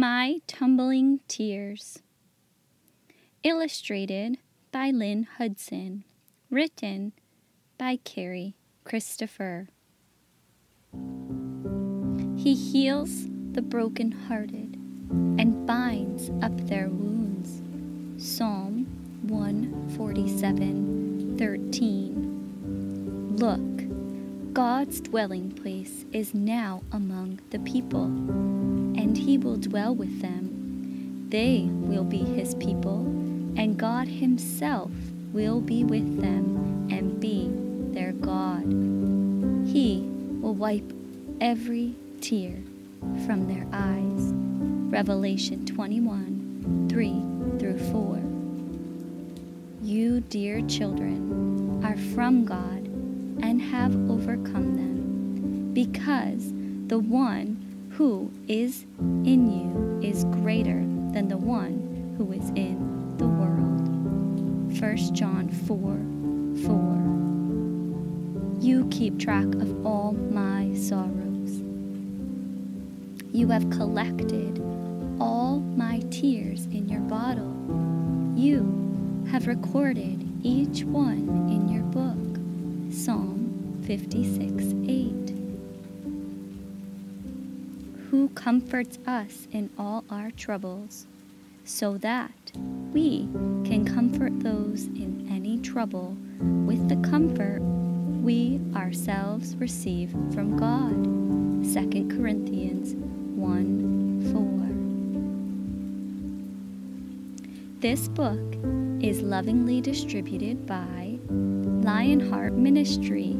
My Tumbling Tears. Illustrated by Lynne Hudson. Written by Carrie Christopher. He heals the broken-hearted and binds up their wounds. Psalm 147 13. Look, God's dwelling place is now among the people, and he will dwell with them. They will be his people, and God himself will be with them and be their God. He will wipe every tear from their eyes. Revelation 21 3 through 4. You, dear children, are from God and have overcome them, because the one who is in you is greater than the one who is in the world. 1 John 4 4. You keep track of all my sorrows. You have collected all my tears in your bottle. You have recorded each one in your book. Psalm 56 8. Who comforts us in all our troubles, so that we can comfort those in any trouble with the comfort we ourselves receive from God. 2 Corinthians 1 4. This book is lovingly distributed by Lionheart Ministry,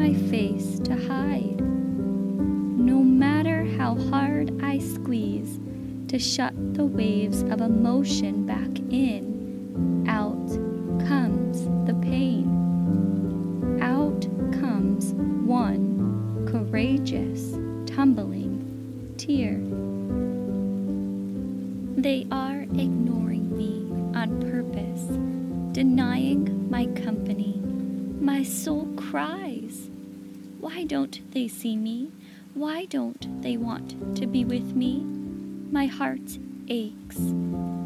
My face to hide. No matter how hard I squeeze to shut the waves of emotion back in, out comes the pain. Out comes one courageous, tumbling tear. They are ignoring me on purpose, denying my company. My soul cries. Why don't they see me? Why don't they want to be with me? My heart aches.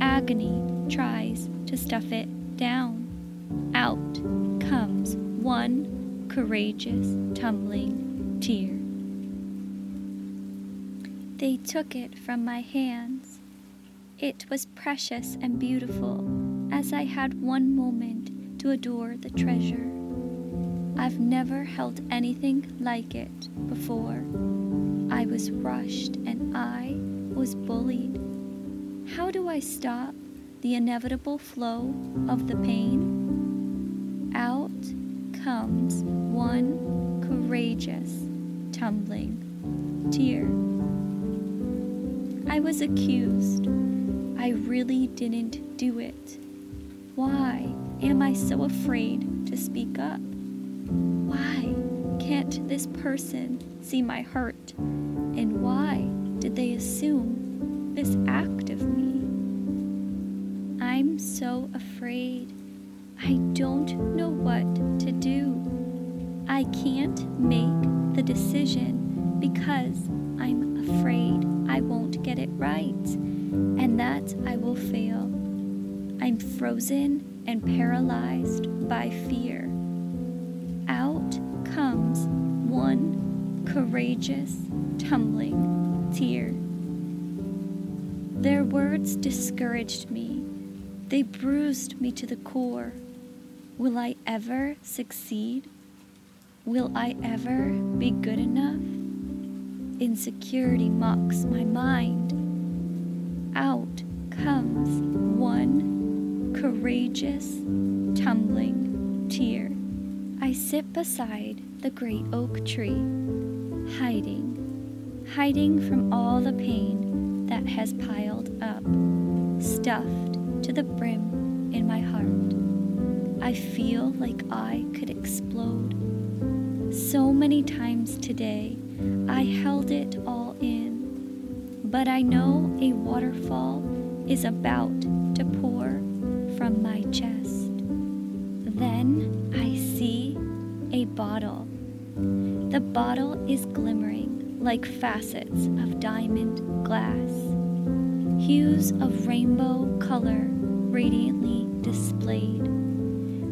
Agony tries to stuff it down. Out comes one courageous, tumbling tear. They took it from my hands. It was precious and beautiful, as I had one moment to adore the treasure. I've never held anything like it before. I was rushed and I was bullied. How do I stop the inevitable flow of the pain? Out comes one courageous, tumbling tear. I was accused. I really didn't do it. Why am I so afraid to speak up? Why can't this person see my hurt? And why did they assume this act of me? I'm so afraid. I don't know what to do. I can't make the decision because I'm afraid I won't get it right and that I will fail. I'm frozen and paralyzed by fear. Comes one courageous, tumbling tear. Their words discouraged me. They bruised me to the core. Will I ever succeed? Will I ever be good enough? Insecurity mocks my mind. Out comes one courageous, tumbling tear. I sit beside the great oak tree, hiding, hiding from all the pain that has piled up, stuffed to the brim in my heart. I feel like I could explode. So many times today, I held it all in, but I know a waterfall is about to pour from my chest. Then I a bottle. The bottle is glimmering like facets of diamond glass, hues of rainbow color radiantly displayed.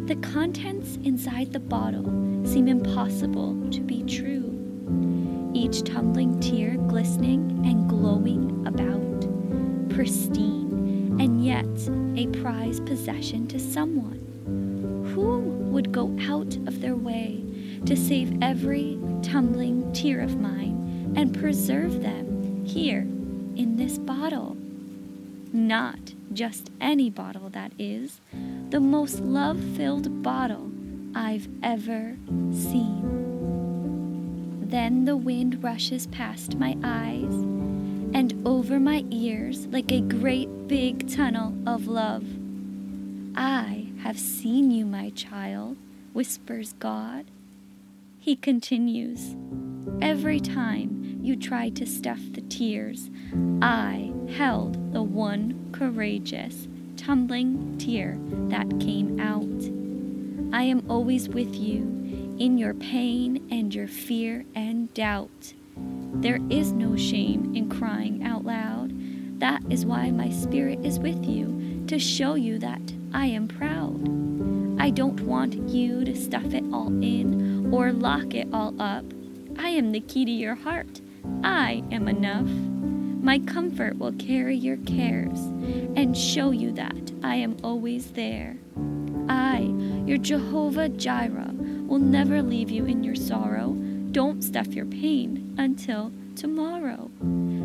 The contents inside the bottle seem impossible to be true, each tumbling tear glistening and glowing about, pristine, and yet a prized possession to someone. Who would go out of their way to save every tumbling tear of mine and preserve them here in this bottle? Not just any bottle, that is, the most love filled bottle I've ever seen. Then the wind rushes past my eyes and over my ears like a great big tunnel of love. I have seen you, my child, whispers God. He continues, Every time you tried to stuff the tears, I held the one courageous, tumbling tear that came out. I am always with you in your pain and your fear and doubt. There is no shame in crying out loud. That is why my spirit is with you, to show you that I am proud. I don't want you to stuff it all in or lock it all up. I am the key to your heart. I am enough. My comfort will carry your cares and show you that I am always there. I, your Jehovah Jireh, will never leave you in your sorrow. Don't stuff your pain until tomorrow.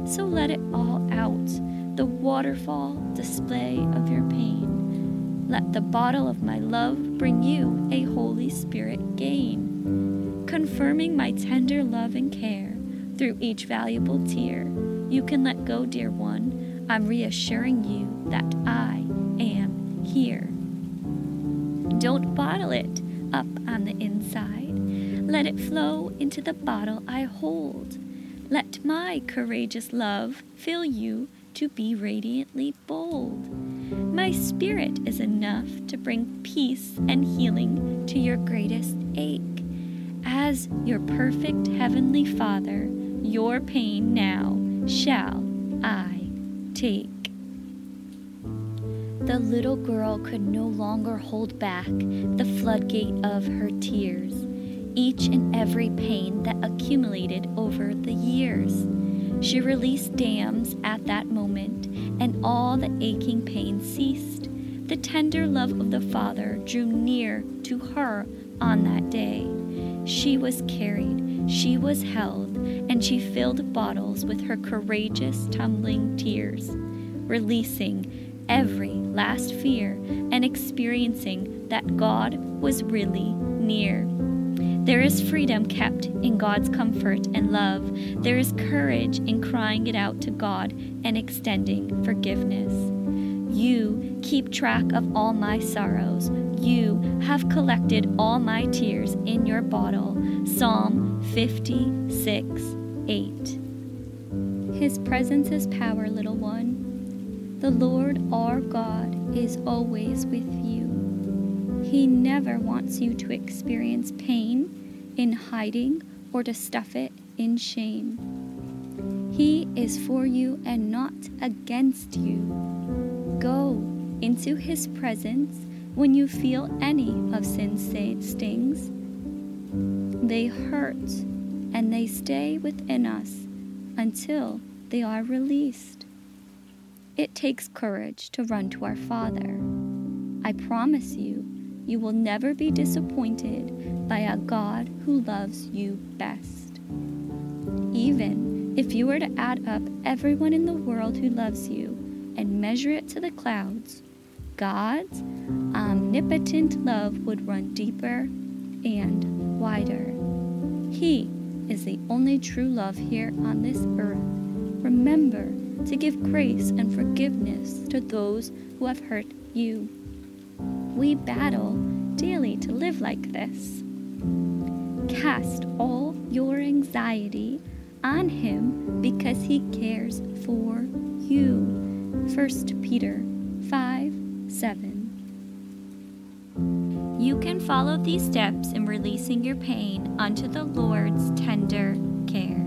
So let it all out, the waterfall display of your pain. Let the bottle of my love bring you a Holy Spirit gain, confirming my tender love and care through each valuable tear you can let go, dear one. I'm reassuring you that I am here. Don't bottle it up on the inside. Let it flow into the bottle I hold. Let my courageous love fill you to be radiantly bold. My spirit is enough to bring peace and healing to your greatest ache. As your perfect heavenly Father, your pain now shall I take. The little girl could no longer hold back the floodgate of her tears, each and every pain that accumulated over the years. She released dams at that moment, and all the aching pain ceased. The tender love of the Father drew near to her on that day. She was carried, she was held, and she filled bottles with her courageous tumbling tears, releasing every last fear and experiencing that God was really near. There is freedom kept in God's comfort and love. There is courage in crying it out to God and extending forgiveness. You keep track of all my sorrows. You have collected all my tears in your bottle. Psalm 56 8. His presence is power, little one. The Lord our God is always with you. He never wants you to experience pain in hiding or to stuff it in shame. He is for you and not against you. Go into His presence when you feel any of sin's stings. They hurt and they stay within us until they are released. It takes courage to run to our Father. I promise you, you will never be disappointed by a God who loves you best. Even if you were to add up everyone in the world who loves you and measure it to the clouds, God's omnipotent love would run deeper and wider. He is the only true love here on this earth. Remember to give grace and forgiveness to those who have hurt you. We battle daily to live like this. Cast all your anxiety on Him because He cares for you. 1 Peter 5 7. You can follow these steps in releasing your pain unto the Lord's tender care.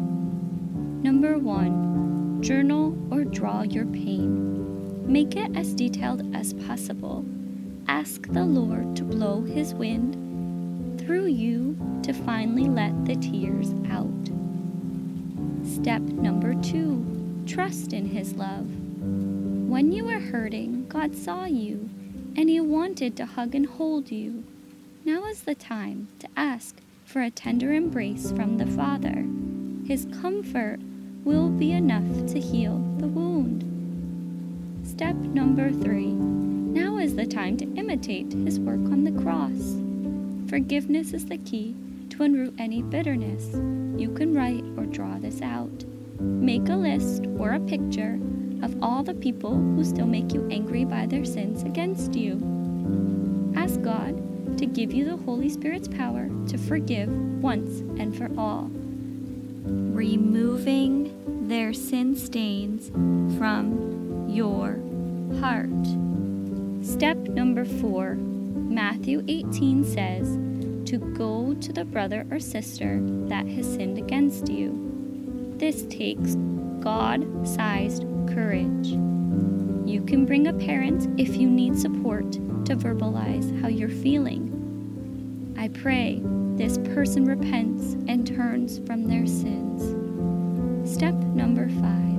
Number one, journal or draw your pain. Make it as detailed as possible. Ask the Lord to blow His wind through you to finally let the tears out. Step number two, trust in His love. When you were hurting, God saw you and He wanted to hug and hold you. Now is the time to ask for a tender embrace from the Father. His comfort will be enough to heal the wound. Step number three. The time to imitate His work on the cross. Forgiveness is the key to unroot any bitterness. You can write or draw this out. Make a list or a picture of all the people who still make you angry by their sins against you. Ask God to give you the Holy Spirit's power to forgive once and for all, removing their sin stains from your heart. Step number four Matthew 18 says to go to the brother or sister that has sinned against you. This takes God sized courage. You can bring a parent if you need support to verbalize how you're feeling. I pray this person repents and turns from their sins. Step number five.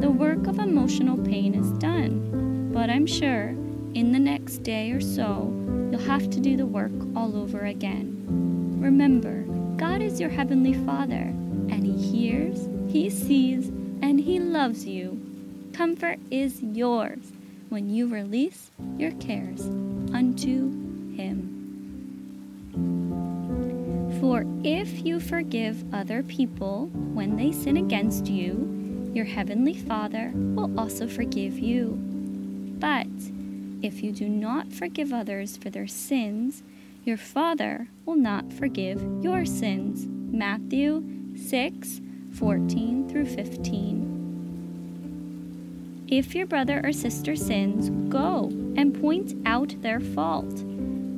The work of emotional pain is done, but I'm sure in the next day or so you'll have to do the work all over again. Remember, God is your Heavenly Father, and He hears, He sees, and He loves you. Comfort is yours when you release your cares unto Him. For if you forgive other people when they sin against you, your heavenly Father will also forgive you. But if you do not forgive others for their sins, your Father will not forgive your sins. Matthew 6 14 through 15. If your brother or sister sins, go and point out their fault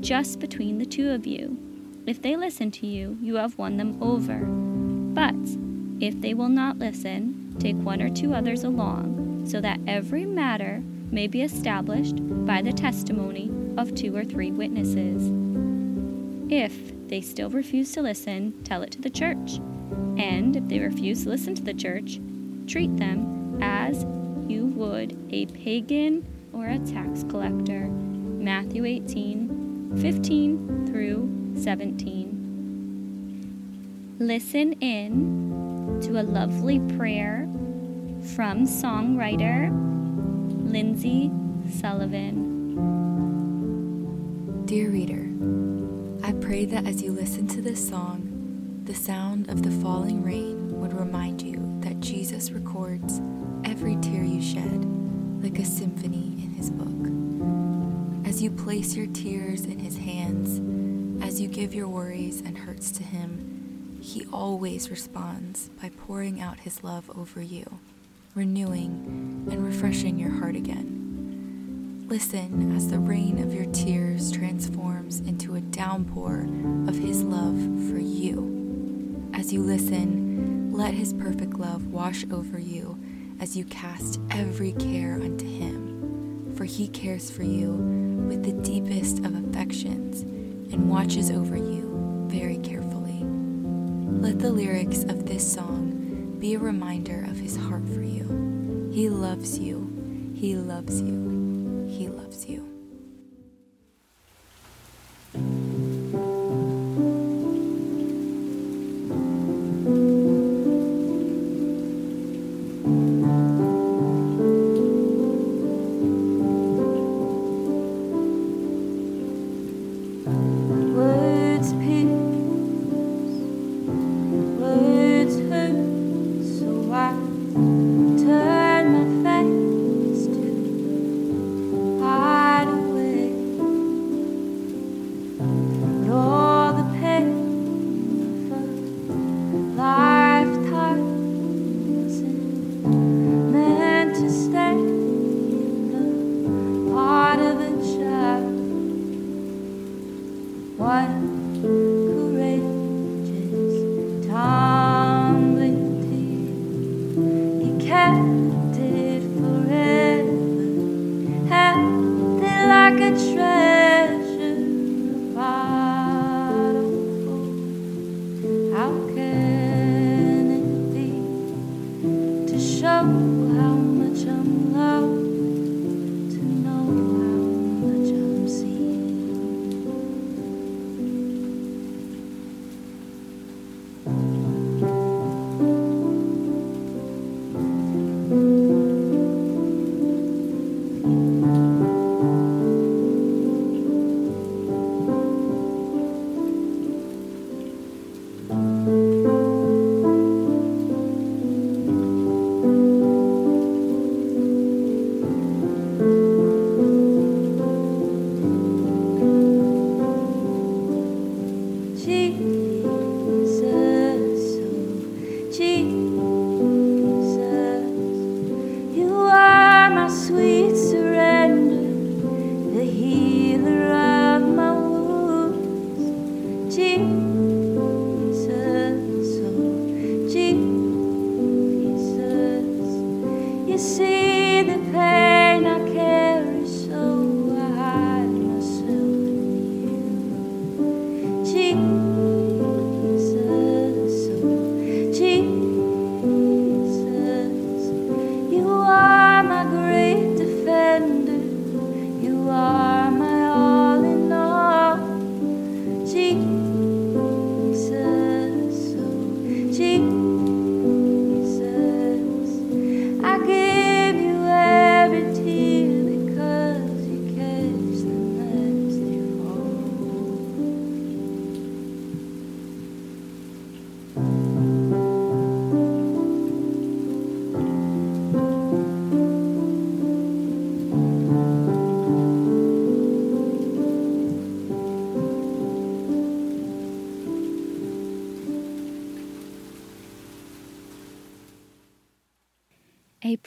just between the two of you. If they listen to you, you have won them over. But if they will not listen, take one or two others along, so that every matter may be established by the testimony of two or three witnesses. If they still refuse to listen, tell it to the church. And if they refuse to listen to the church, treat them as you would a pagan or a tax collector. Matthew 18 15 through 17. Listen in to a lovely prayer from songwriter Lindsey Sullivan. Dear reader, I pray that as you listen to this song, the sound of the falling rain would remind you that Jesus records every tear you shed like a symphony in his book. As you place your tears in his hands, as you give your worries and hurts to him, he always responds by pouring out his love over you, renewing and refreshing your heart again. Listen as the rain of your tears transforms into a downpour of his love for you. As you listen, let his perfect love wash over you as you cast every care unto him. For he cares for you with the deepest of affections and watches over you very carefully. Let the lyrics of this song be a reminder of his heart for you. He loves you. He loves you. He loves you.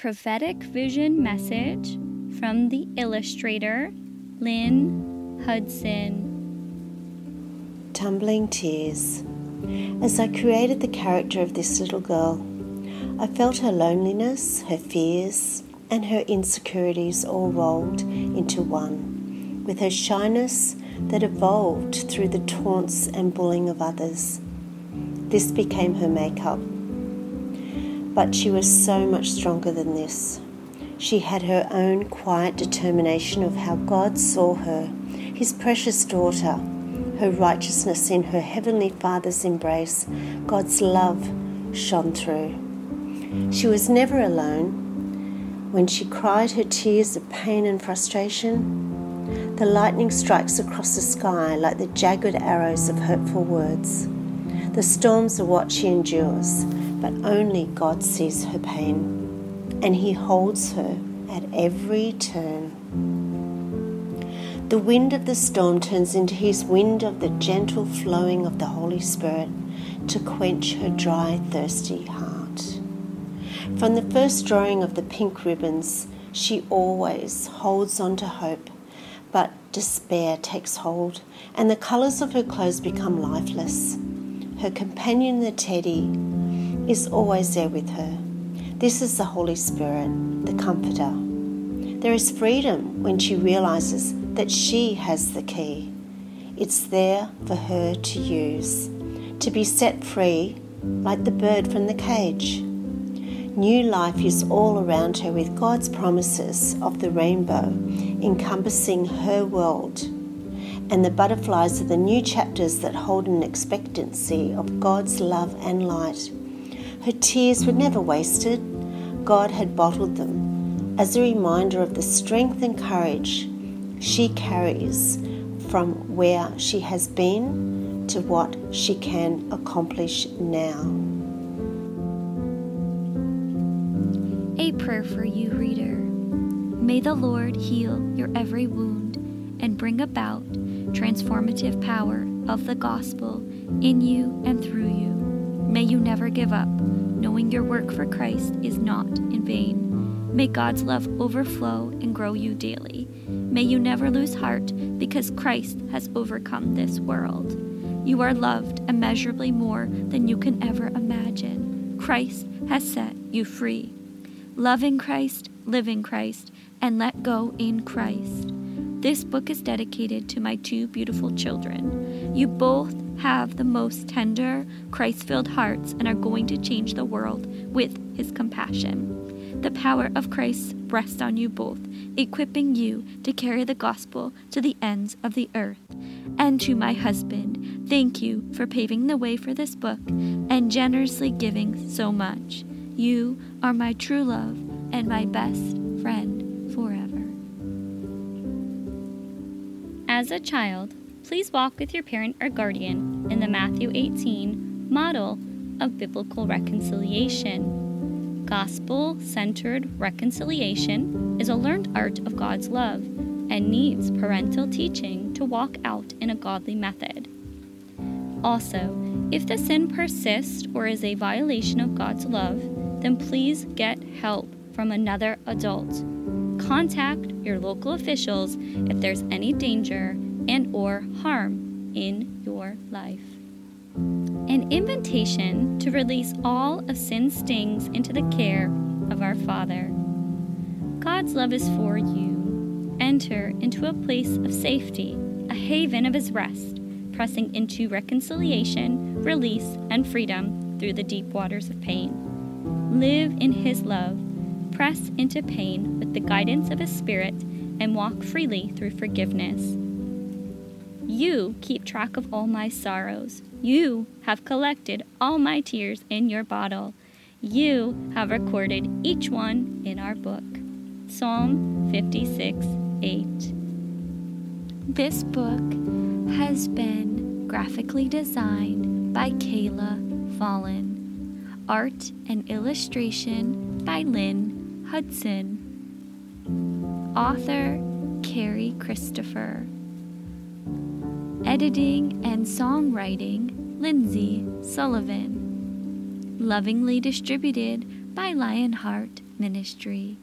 Prophetic vision message from the illustrator Lynne Hudson. Tumbling tears. As I created the character of this little girl, I felt her loneliness, her fears, and her insecurities all rolled into one, with her shyness that evolved through the taunts and bullying of others. This became her makeup but she was so much stronger than this. She had her own quiet determination of how God saw her, his precious daughter, her righteousness in her heavenly Father's embrace. God's love shone through. She was never alone. When she cried her tears of pain and frustration, the lightning strikes across the sky like the jagged arrows of hurtful words. The storms are what she endures, but only God sees her pain, and He holds her at every turn. The wind of the storm turns into His wind of the gentle flowing of the Holy Spirit to quench her dry, thirsty heart. From the first drawing of the pink ribbons, she always holds on to hope, but despair takes hold, and the colours of her clothes become lifeless. Her companion, the teddy, is always there with her. This is the Holy Spirit, the Comforter. There is freedom when she realizes that she has the key. It's there for her to use, to be set free like the bird from the cage. New life is all around her with God's promises of the rainbow encompassing her world. And the butterflies are the new chapters that hold an expectancy of God's love and light. Her tears were never wasted. God had bottled them as a reminder of the strength and courage she carries from where she has been to what she can accomplish now. A prayer for you, reader. May the Lord heal your every wound and bring about transformative power of the gospel in you and through you. May you never give up knowing your work for Christ is not in vain. May God's love overflow and grow you daily. May you never lose heart because Christ has overcome this world. You are loved immeasurably more than you can ever imagine. Christ has set you free. Love in Christ, live in Christ, and let go in Christ. This book is dedicated to my two beautiful children. You both have the most tender, Christ filled hearts and are going to change the world with his compassion. The power of Christ rests on you both, equipping you to carry the gospel to the ends of the earth. And to my husband, thank you for paving the way for this book and generously giving so much. You are my true love and my best friend forever. As a child, please walk with your parent or guardian in the Matthew 18 model of biblical reconciliation. Gospel centered reconciliation is a learned art of God's love and needs parental teaching to walk out in a godly method. Also, if the sin persists or is a violation of God's love, then please get help from another adult. Contact your local officials if there's any danger and or harm in your life. An invitation to release all of sin's stings into the care of our Father. God's love is for you. Enter into a place of safety, a haven of his rest, pressing into reconciliation, release, and freedom through the deep waters of pain. Live in his love press into pain with the guidance of His Spirit, and walk freely through forgiveness. You keep track of all my sorrows. You have collected all my tears in your bottle. You have recorded each one in our book. Psalm 56 8. This book has been graphically designed by Kayla Follin. Art and illustration by Lynne Hudson. Author Carrie Christopher. Editing and songwriting Lindsey Sullivan. Lovingly distributed by Lionheart Ministry.